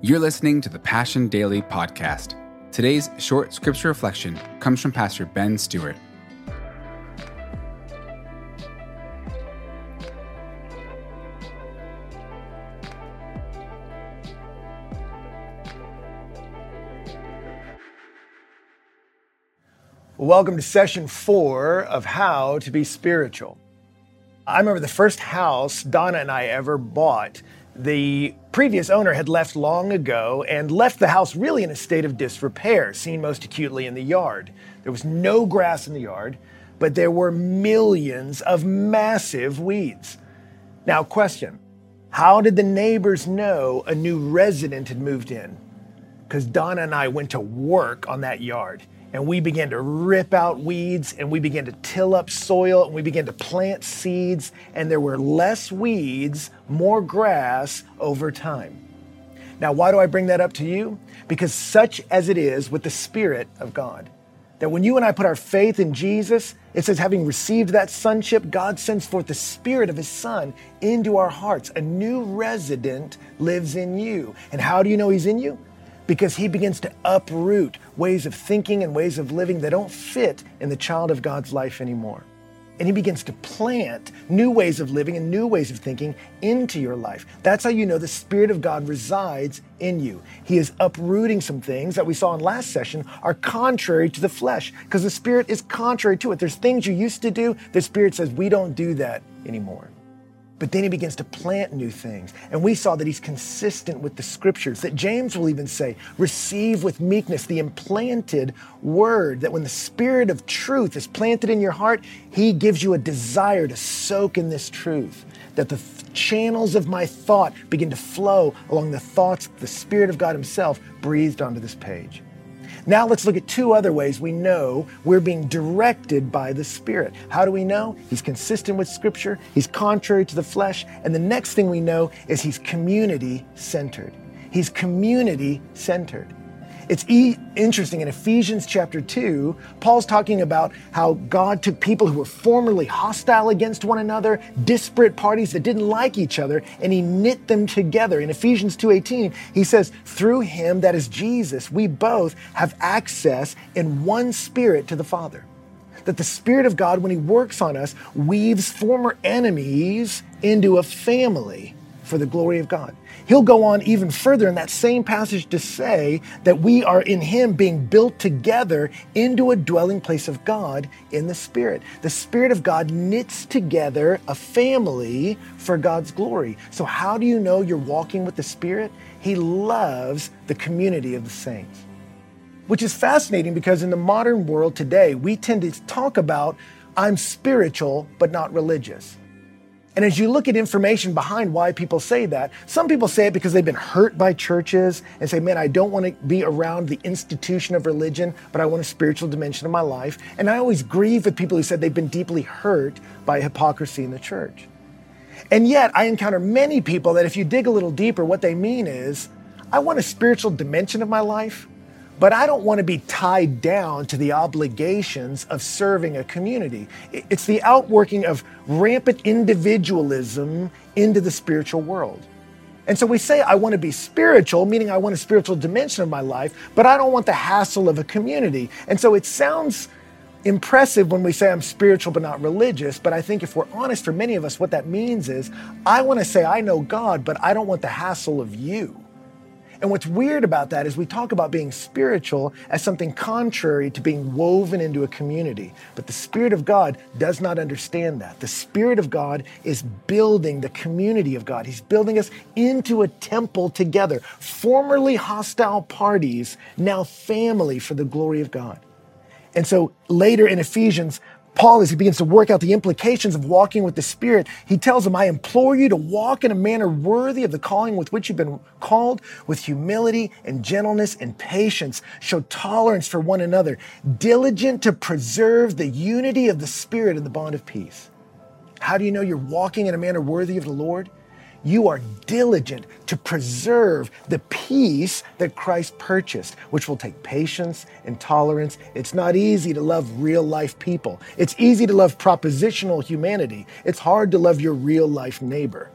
You're listening to the Passion Daily podcast. Today's short scripture reflection comes from Pastor Ben Stuart. Welcome to session four of How to Be Spiritual. I remember the first house Donna and I ever bought. The previous owner had left long ago and left the house really in a state of disrepair, seen most acutely in the yard. There was no grass in the yard, but there were millions of massive weeds. Now, question How did the neighbors know a new resident had moved in? Because Donna and I went to work on that yard and we began to rip out weeds and we began to till up soil and we began to plant seeds and there were less weeds, more grass over time. Now, why do I bring that up to you? Because such as it is with the Spirit of God, that when you and I put our faith in Jesus, it says, having received that sonship, God sends forth the Spirit of His Son into our hearts. A new resident lives in you. And how do you know He's in you? Because he begins to uproot ways of thinking and ways of living that don't fit in the child of God's life anymore. And he begins to plant new ways of living and new ways of thinking into your life. That's how you know the Spirit of God resides in you. He is uprooting some things that we saw in last session are contrary to the flesh because the Spirit is contrary to it. There's things you used to do, the Spirit says, we don't do that anymore. But then he begins to plant new things. And we saw that he's consistent with the scriptures, that James will even say, receive with meekness the implanted word, that when the spirit of truth is planted in your heart, he gives you a desire to soak in this truth, that the channels of my thought begin to flow along the thoughts the Spirit of God himself breathed onto this page. Now let's look at two other ways we know we're being directed by the Spirit. How do we know? He's consistent with Scripture, he's contrary to the flesh, and the next thing we know is he's community centered. He's community centered. It's e- interesting in Ephesians chapter 2, Paul's talking about how God took people who were formerly hostile against one another, disparate parties that didn't like each other, and he knit them together. In Ephesians 2:18, he says, "Through him that is Jesus, we both have access in one spirit to the Father." That the Spirit of God, when He works on us, weaves former enemies into a family for the glory of God. He'll go on even further in that same passage to say that we are in Him being built together into a dwelling place of God in the Spirit. The Spirit of God knits together a family for God's glory. So, how do you know you're walking with the Spirit? He loves the community of the saints. Which is fascinating because in the modern world today, we tend to talk about, I'm spiritual, but not religious. And as you look at information behind why people say that, some people say it because they've been hurt by churches and say, man, I don't want to be around the institution of religion, but I want a spiritual dimension of my life. And I always grieve with people who said they've been deeply hurt by hypocrisy in the church. And yet, I encounter many people that if you dig a little deeper, what they mean is, I want a spiritual dimension of my life, but I don't want to be tied down to the obligations of serving a community. It's the outworking of rampant individualism into the spiritual world. And so we say, I want to be spiritual, meaning I want a spiritual dimension of my life, but I don't want the hassle of a community. And so it sounds impressive when we say I'm spiritual but not religious, but I think if we're honest, for many of us, what that means is I want to say I know God, but I don't want the hassle of you. And what's weird about that is we talk about being spiritual as something contrary to being woven into a community. But the Spirit of God does not understand that. The Spirit of God is building the community of God. He's building us into a temple together. Formerly hostile parties, now family for the glory of God. And so later in Ephesians, Paul, as he begins to work out the implications of walking with the Spirit, he tells them, I implore you to walk in a manner worthy of the calling with which you've been called, with humility and gentleness and patience. Show tolerance for one another, diligent to preserve the unity of the Spirit in the bond of peace. How do you know you're walking in a manner worthy of the Lord? You are diligent to preserve the peace that Christ purchased, which will take patience and tolerance. It's not easy to love real life people. It's easy to love propositional humanity. It's hard to love your real life neighbor.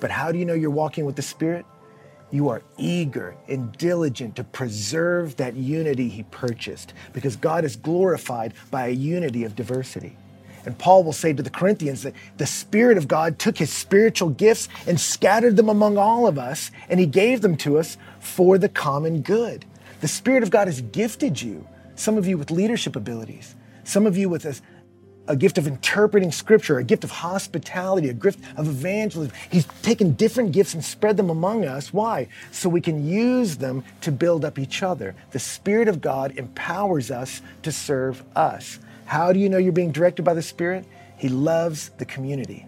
But how do you know you're walking with the Spirit? you are eager and diligent to preserve that unity he purchased because God is glorified by a unity of diversity. And Paul will say to the Corinthians that the Spirit of God took his spiritual gifts and scattered them among all of us, and he gave them to us for the common good. The Spirit of God has gifted you, some of you with leadership abilities, some of you with a, a gift of interpreting scripture, a gift of hospitality, a gift of evangelism. He's taken different gifts and spread them among us. Why? So we can use them to build up each other. The Spirit of God empowers us to serve us. How do you know you're being directed by the Spirit? He loves the community.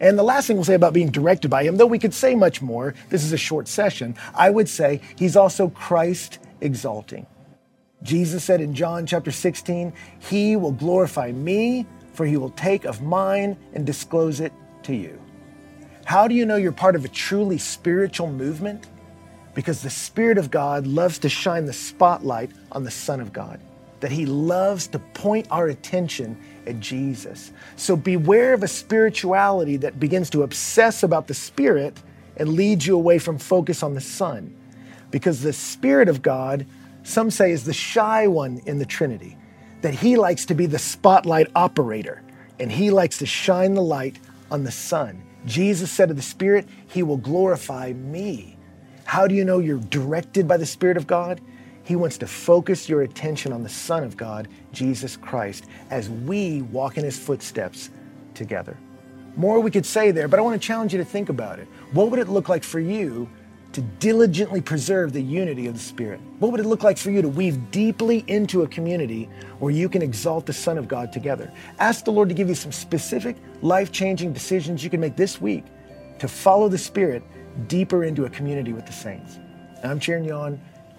And the last thing we'll say about being directed by Him, though we could say much more, this is a short session, I would say He's also Christ exalting. Jesus said in John chapter 16, He will glorify me, for He will take of mine and disclose it to you. How do you know you're part of a truly spiritual movement? Because the Spirit of God loves to shine the spotlight on the Son of God that He loves to point our attention at Jesus. So beware of a spirituality that begins to obsess about the Spirit and leads you away from focus on the Son. Because the Spirit of God, some say, is the shy one in the Trinity, that He likes to be the spotlight operator and He likes to shine the light on the Son. Jesus said of the Spirit, He will glorify me. How do you know you're directed by the Spirit of God? He wants to focus your attention on the Son of God, Jesus Christ, as we walk in His footsteps together. More we could say there, but I want to challenge you to think about it. What would it look like for you to diligently preserve the unity of the Spirit? What would it look like for you to weave deeply into a community where you can exalt the Son of God together? Ask the Lord to give you some specific, life changing decisions you can make this week to follow the Spirit deeper into a community with the saints. I'm cheering you on.